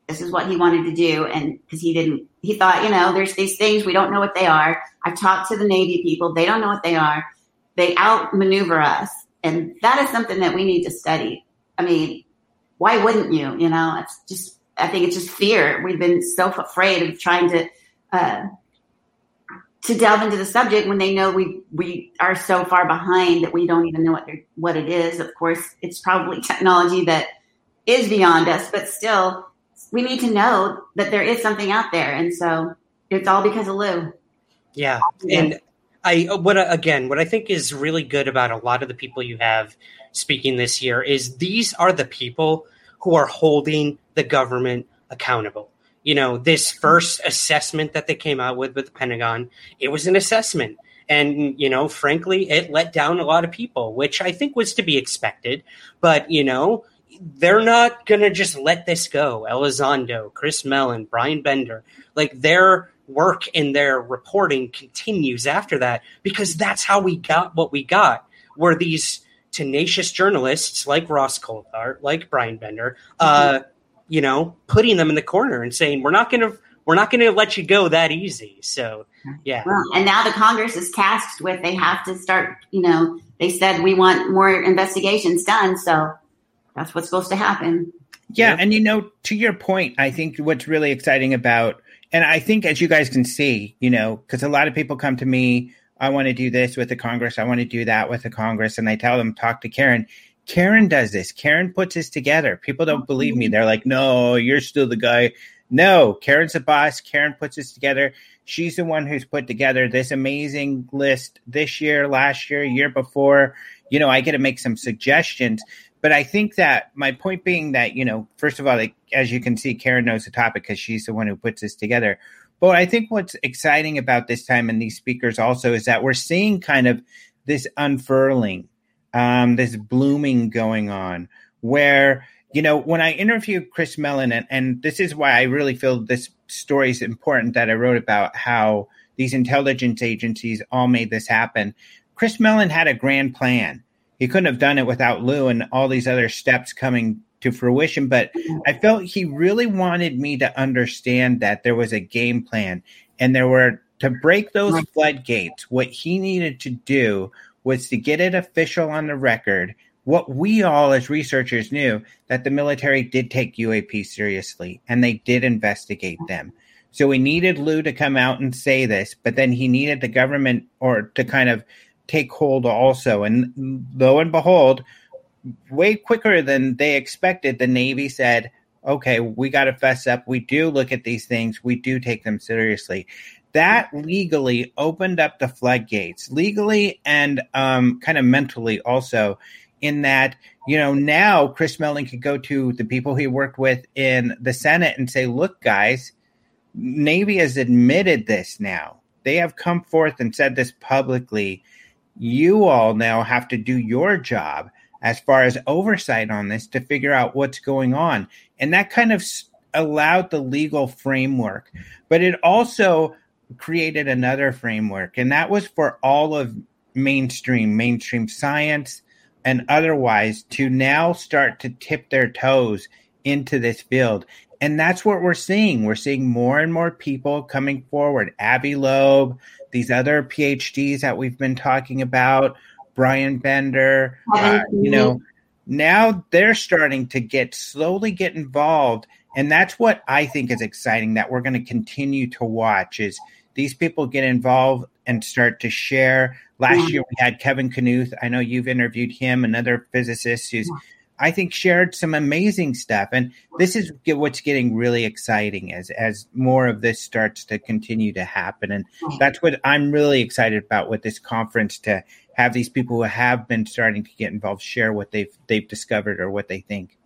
this is what he wanted to do, and because he didn't, he thought, you know, there's these things we don't know what they are. I've talked to the Navy people; they don't know what they are. They outmaneuver us, and that is something that we need to study. I mean, why wouldn't you? You know, it's just. I think it's just fear. We've been so afraid of trying to. Uh, to delve into the subject when they know we we are so far behind that we don't even know what what it is. Of course, it's probably technology that is beyond us, but still, we need to know that there is something out there, and so it's all because of Lou. Yeah, and I uh, what uh, again what I think is really good about a lot of the people you have speaking this year is these are the people who are holding the government accountable. You know, this first assessment that they came out with with the Pentagon, it was an assessment. And, you know, frankly, it let down a lot of people, which I think was to be expected. But, you know, they're not going to just let this go. Elizondo, Chris Mellon, Bryan Bender, like their work and their reporting continues after that because that's how we got what we got. Were these tenacious journalists like Ross Coulthart, like Bryan Bender, uh, you know, putting them in the corner and saying, we're not going to we're not going to let you go that easy. So, yeah. Well, and now the Congress is tasked with they have to start, you know, they said we want more investigations done. So that's what's supposed to happen. Yeah. Yep. And, you know, to your point, I think what's really exciting about, and I think as you guys can see, you know, because a lot of people come to me, I want to do this with the Congress, I want to do that with the Congress. And I tell them, talk to Karen. Karen does this. Karen puts this together. People don't believe me. Mm-hmm. They're like, no, you're still the guy no, Karen's the boss. Karen puts this together. She's the one who's put together this amazing list this year, last year, year before. You know, I get to make some suggestions. But I think that my point being that, you know, first of all, like, as you can see, Karen knows the topic because she's the one who puts this together. But I think what's exciting about this time and these speakers also is that we're seeing kind of this unfurling, um, this blooming going on where you know, when I interviewed Chris Mellon, and, and this is why I really feel this story is important that I wrote about how these intelligence agencies all made this happen. Chris Mellon had a grand plan. He couldn't have done it without Lou and all these other steps coming to fruition. But I felt he really wanted me to understand that there was a game plan and there were to break those floodgates. What he needed to do was to get it official on the record what we all as researchers knew that the military did take UAP seriously and they did investigate them. So we needed Lou to come out and say this, but then he needed the government or to kind of take hold also. And lo and behold, way quicker than they expected, the Navy said, okay, we got to fess up. We do look at these things, we do take them seriously. That legally opened up the floodgates, legally and um, kind of mentally also in that, you know, now Chris Mellon could go to the people he worked with in the Senate and say, look, guys, Navy has admitted this now. They have come forth and said this publicly. You all now have to do your job as far as oversight on this to figure out what's going on. And that kind of allowed the legal framework, but it also created another framework, and that was for all of mainstream, mainstream science, and otherwise to now start to tip their toes into this field. And that's what we're seeing. We're seeing more and more people coming forward. Avi Loeb, these other PhDs that we've been talking about, Bryan Bender, uh, you know, now they're starting to get slowly get involved. And that's what I think is exciting that we're going to continue to watch is these people get involved and start to share. Last year we had Kevin Knuth. I know you've interviewed him, another physicist who's I think shared some amazing stuff. And this is what's getting really exciting as as more of this starts to continue to happen. And that's what I'm really excited about with this conference to have these people who have been starting to get involved share what they've they've discovered or what they think.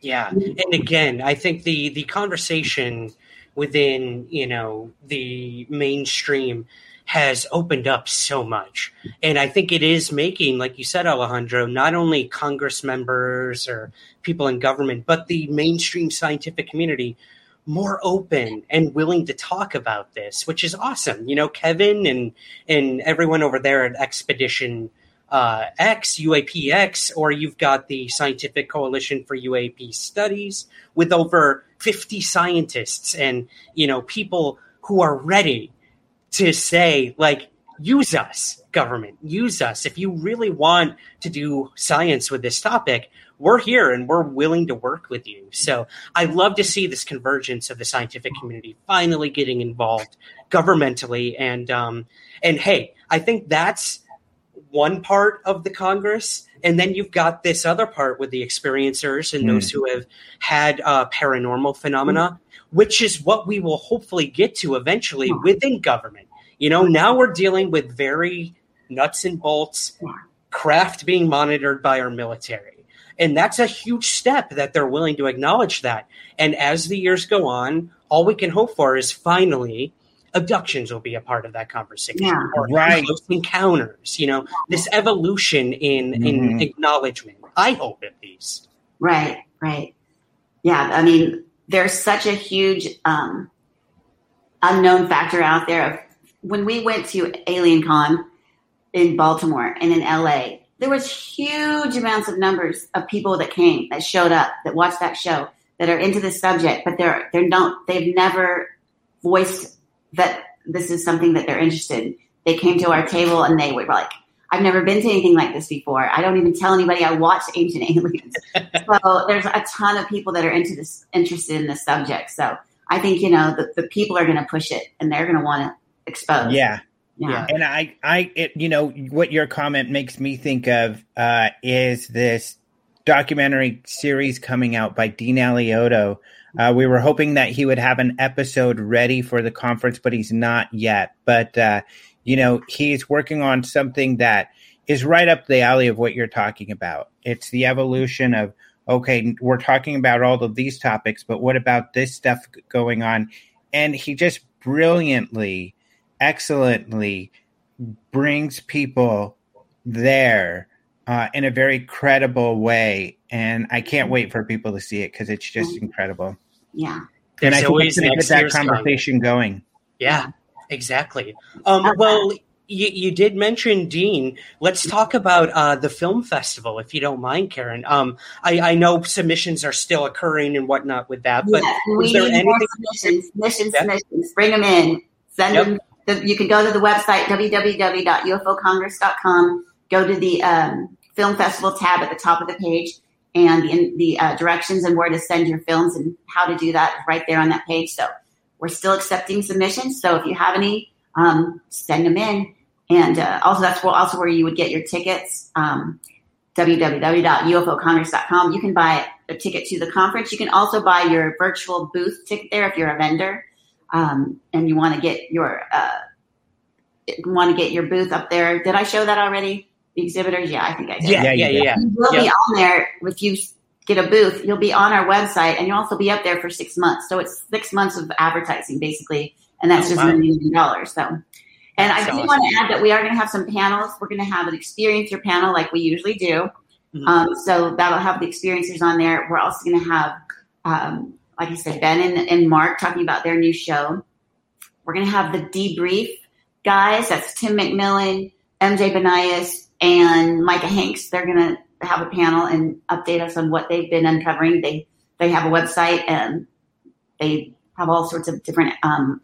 Yeah. And again, I think the the conversation within, you know, the mainstream has opened up so much. And I think it is making, like you said, Alejandro, not only Congress members or people in government, but the mainstream scientific community more open and willing to talk about this, which is awesome. You know, Kevin and and everyone over there at Expedition uh, X, UAPX, or you've got the Scientific Coalition for UAP Studies with over 50 scientists and, you know, people who are ready to say, like, use us, government, use us. If you really want to do science with this topic, we're here and we're willing to work with you. So I love to see this convergence of the scientific community finally getting involved governmentally. And um, and hey, I think that's one part of the Congress And then you've got this other part with the experiencers and Mm. those who have had uh, paranormal phenomena, which is what we will hopefully get to eventually within government. You know, now we're dealing with very nuts and bolts craft being monitored by our military. And that's a huge step that they're willing to acknowledge that. And as the years go on, all we can hope for is finally abductions will be a part of that conversation Yeah. or Right. close encounters, you know, this evolution in in Mhm. acknowledgement. I hope at least. Right, right. Yeah, I mean, there's such a huge um, unknown factor out there. Of when we went to Alien Con in Baltimore and in LA, there was huge amounts of numbers of people that came, that showed up, that watched that show, that are into this subject, but they're they're don't they've never voiced that this is something that they're interested in. They came to our table and they were like, I've never been to anything like this before. I don't even tell anybody I watched Ancient Aliens. so there's a ton of people that are into this, interested in this subject. So I think you know the, the people are going to push it and they're going to want to expose. Yeah. yeah, And I, I, it, you know, what your comment makes me think of uh, is this documentary series coming out by Dean Alioto. Uh, we were hoping that he would have an episode ready for the conference, but he's not yet. But uh, you know, he's working on something that is right up the alley of what you're talking about. It's the evolution of okay, we're talking about all of these topics, but what about this stuff going on? And he just brilliantly, excellently brings people there uh, in a very credible way. And I can't wait for people to see it because it's just incredible. yeah. And I There's think always it's going to get that year's con. conversation going. Yeah, exactly. Um, well, you, you did mention Dean. Let's talk about uh, the film festival, if you don't mind, Karen. Um, I, I know submissions are still occurring and whatnot with that, but yeah. we is there need more anything? submissions, submissions, Yeah. submissions. Bring them in. Send Yep. them. The, you can go to the website www.ufocongress.com. Go to the um, film festival tab at the top of the page, and the, the uh, directions and where to send your films and how to do that right there on that page. So we're still accepting submissions. So if you have any, um, send them in. And uh, also, that's where, also where you would get your tickets. Um, www.ufocongress.com. You can buy a ticket to the conference. You can also buy your virtual booth ticket there if you're a vendor um, and you want to get your uh, want to get your booth up there. Did I show that already? The exhibitors? Yeah, I think I did. Yeah, Yeah, yeah, you yeah, did. yeah. You will be on there if you get a booth. You'll be on our website, and you'll also be up there for six months. So it's six months of advertising, basically, and that's Oh, just wow. a million dollars. So, and That's I do awesome. want to add that we are going to have some panels. We're going to have an experiencer panel, like we usually do. Mhm. Um, so that'll have the experiencers on there. We're also going to have, um, like I said, Ben and, and Mark talking about their new show. We're going to have the debrief guys. That's Tim McMillan, MJ Banias, and Micah Hanks. They're going to have a panel and update us on what they've been uncovering. They they have a website and they have all sorts of different um,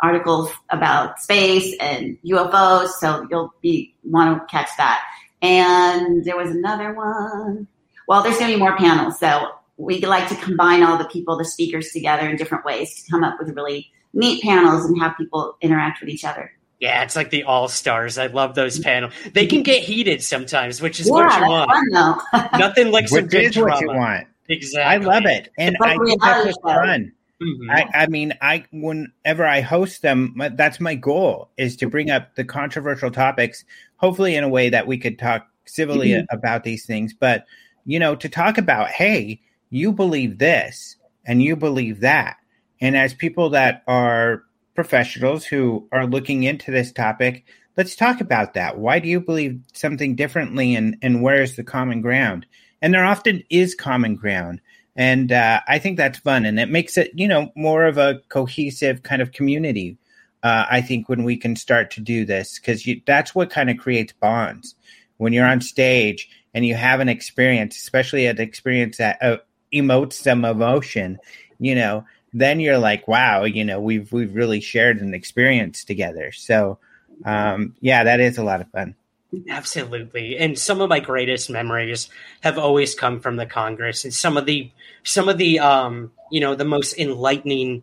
articles about space and UFOs. So you'll be want to catch that. And there was another one. Well, there's going to be more panels. So we like to combine all the people, the speakers together in different ways to come up with really neat panels and have people interact with each other. Yeah, it's like the all stars. I love those panels. They can get heated sometimes, which is yeah, what you want. fun though. Nothing like some Which good is what you want. Exactly. I love it. And I think that's reality what's show. fun. Mhm. I, I mean, I whenever I host them, my- that's my goal is to bring up the controversial topics, hopefully in a way that we could talk civilly Mm-hmm. about these things. But you know, to talk about, hey, you believe this and you believe that, and as people that are professionals who are looking into this topic, let's talk about that. Why do you believe something differently, and and where is the common ground? And there often is common ground. And uh, I think that's fun, and it makes it, you know, more of a cohesive kind of community. Uh, I think when we can start to do this, because that's what kind of creates bonds. When you're on stage and you have an experience, especially an experience that uh, emotes some emotion, you know, then you're like, wow, you know, we've we've really shared an experience together. So, um, yeah, that is a lot of fun. Absolutely. And some of my greatest memories have always come from the Congress and some of the some of the um, you know, the most enlightening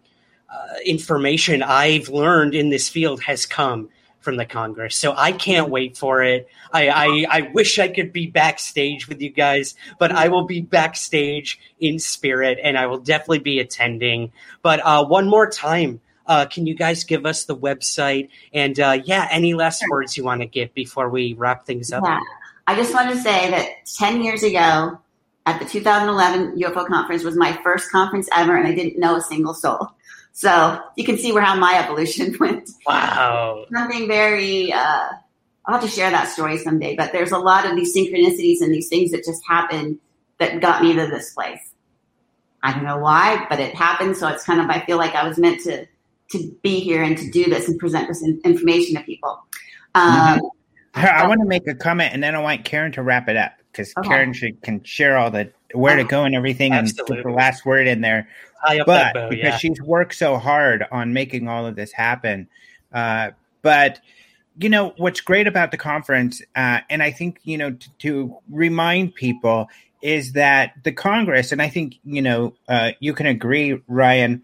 uh, information I've learned in this field has come from the Congress. So I can't wait for it. I, I, I wish I could be backstage with you guys, but I will be backstage in spirit and I will definitely be attending. But uh, one more time, uh, can you guys give us the website and uh, yeah, any last words you want to give before we wrap things up? Yeah. I just want to say that 10 years ago at the 2011 UFO conference was my first conference ever and I didn't know a single soul. So you can see where how my evolution went. Wow. Something very, uh, I'll have to share that story someday, but there's a lot of these synchronicities and these things that just happened that got me to this place. I don't know why, but it happened. So it's kind of, I feel like I was meant to, to be here and to do this and present this information to people. Um, mm-hmm. I want to make a comment and then I want Karen to wrap it up because okay. Karen should, can share all the where to go and everything Absolutely. and put the last word in there. but bow, because yeah. she's worked so hard on making all of this happen. Uh, but you know what's great about the conference, uh, and I think you know to, to, remind people is that the Congress, and I think you know uh, you can agree, Ryan.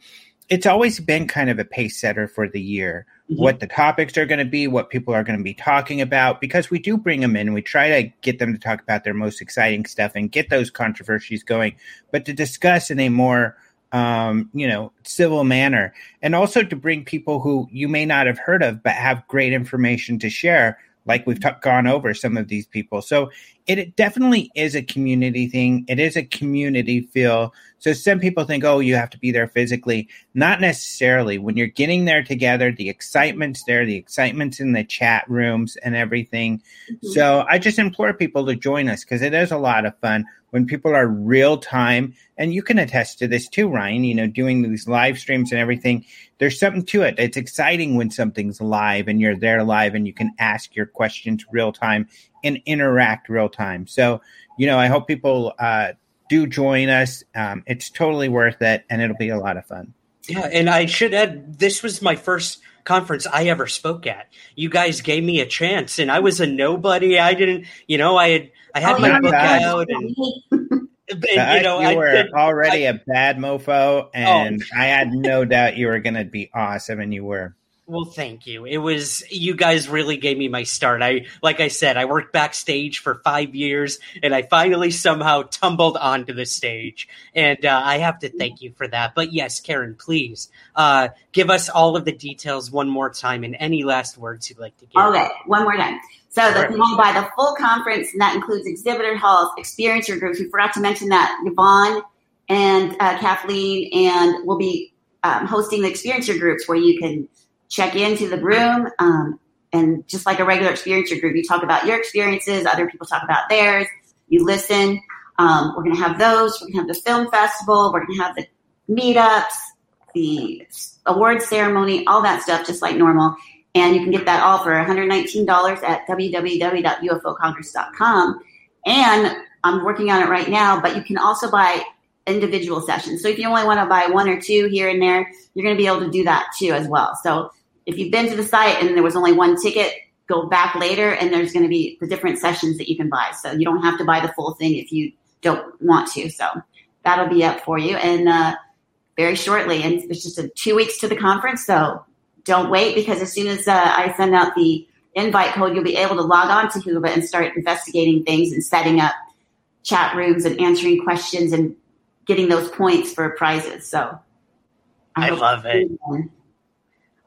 It's always been kind of a pace setter for the year mm-hmm. what the topics are going to be, what people are going to be talking about, because we do bring them in. We try to get them to talk about their most exciting stuff and get those controversies going, but to discuss in a more um, you know, civil manner, and also to bring people who you may not have heard of but have great information to share like we've t- gone over some of these people. So it, it, definitely is a community thing. It is a community feel. So some people think, oh, you have to be there physically. Not necessarily. When you're getting there together, the excitement's there, the excitement's in the chat rooms and everything. Mm-hmm. So I just implore people to join us because it is a lot of fun when people are real time and you can attest to this too ryan you know doing these live streams and everything there's something to it it's exciting when something's live and you're there live and you can ask your questions real time and interact real time so you know i hope people uh, do join us um, it's totally worth it and it'll be a lot of fun yeah and i should add this was my first conference I ever spoke at. You guys gave me a chance, and I was a nobody. I didn't, you know, I had I had oh, my book out, and, and you know, you I were did, already I, a bad mofo, and oh. I had no doubt you were going to be awesome, and you were. Well, thank you. It was you guys really gave me my start. I like I said, I worked backstage for five years, and I finally somehow tumbled onto the stage, and uh, I have to thank you for that. But yes, Karen, please uh, give us all of the details one more time, and any last words you'd like to give. Okay, one more time. So the, you buy the full conference, and that includes exhibitor halls, experiencer groups. We forgot to mention that Yvonne and uh, Kathleen, and we'll be um, hosting the experiencer groups where you can check into the room. Um, and just like a regular experiencer group, you talk about your experiences, other people talk about theirs, you listen. Um, we're going to have those. We're going to have the film festival. We're going to have the meetups, the award ceremony, all that stuff, just like normal. And you can get that all for $119 at www.ufocongress.com. And I'm working on it right now, but you can also buy individual sessions. So if you only want to buy one or two here and there, you're going to be able to do that too as well. So if you've been to the site and there was only one ticket, go back later and there's going to be the different sessions that you can buy. So you don't have to buy the full thing if you don't want to. So that'll be up for you and uh, very shortly. And it's just a two weeks to the conference. So don't wait because as soon as uh, I send out the invite code, you'll be able to log on to Whova and start investigating things and setting up chat rooms and answering questions and getting those points for prizes. So I, I love it.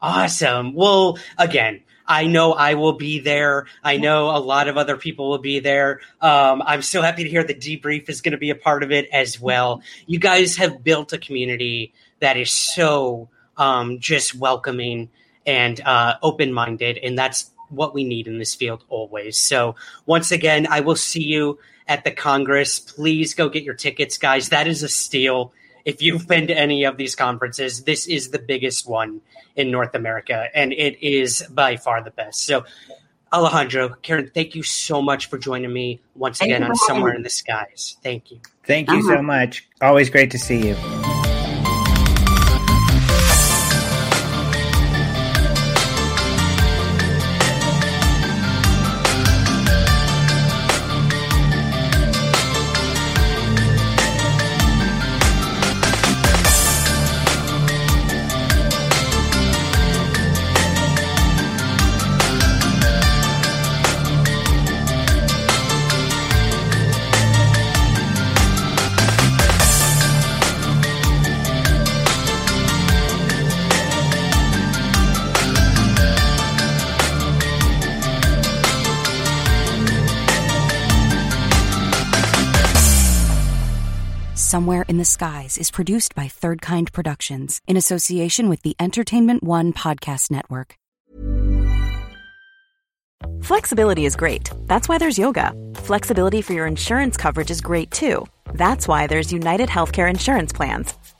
Awesome. Well, again, I know I will be there. I know a lot of other people will be there. Um, I'm so happy to hear the debrief is going to be a part of it as well. You guys have built a community that is so um, just welcoming and uh, open minded, and that's what we need in this field always. So, once again, I will see you at the Congress. Please go get your tickets, guys. That is a steal. If you've been to any of these conferences, this is the biggest one in North America, and it is by far the best. So, Alejandro, Karen, thank you so much for joining me once again on Somewhere in the Skies. Thank you. Thank you uh-huh. so much. Always great to see you. Skies is produced by Third Kind Productions in association with the Entertainment One Podcast Network. Flexibility is great. That's why there's yoga. Flexibility for your insurance coverage is great too. That's why there's United Healthcare Insurance Plans.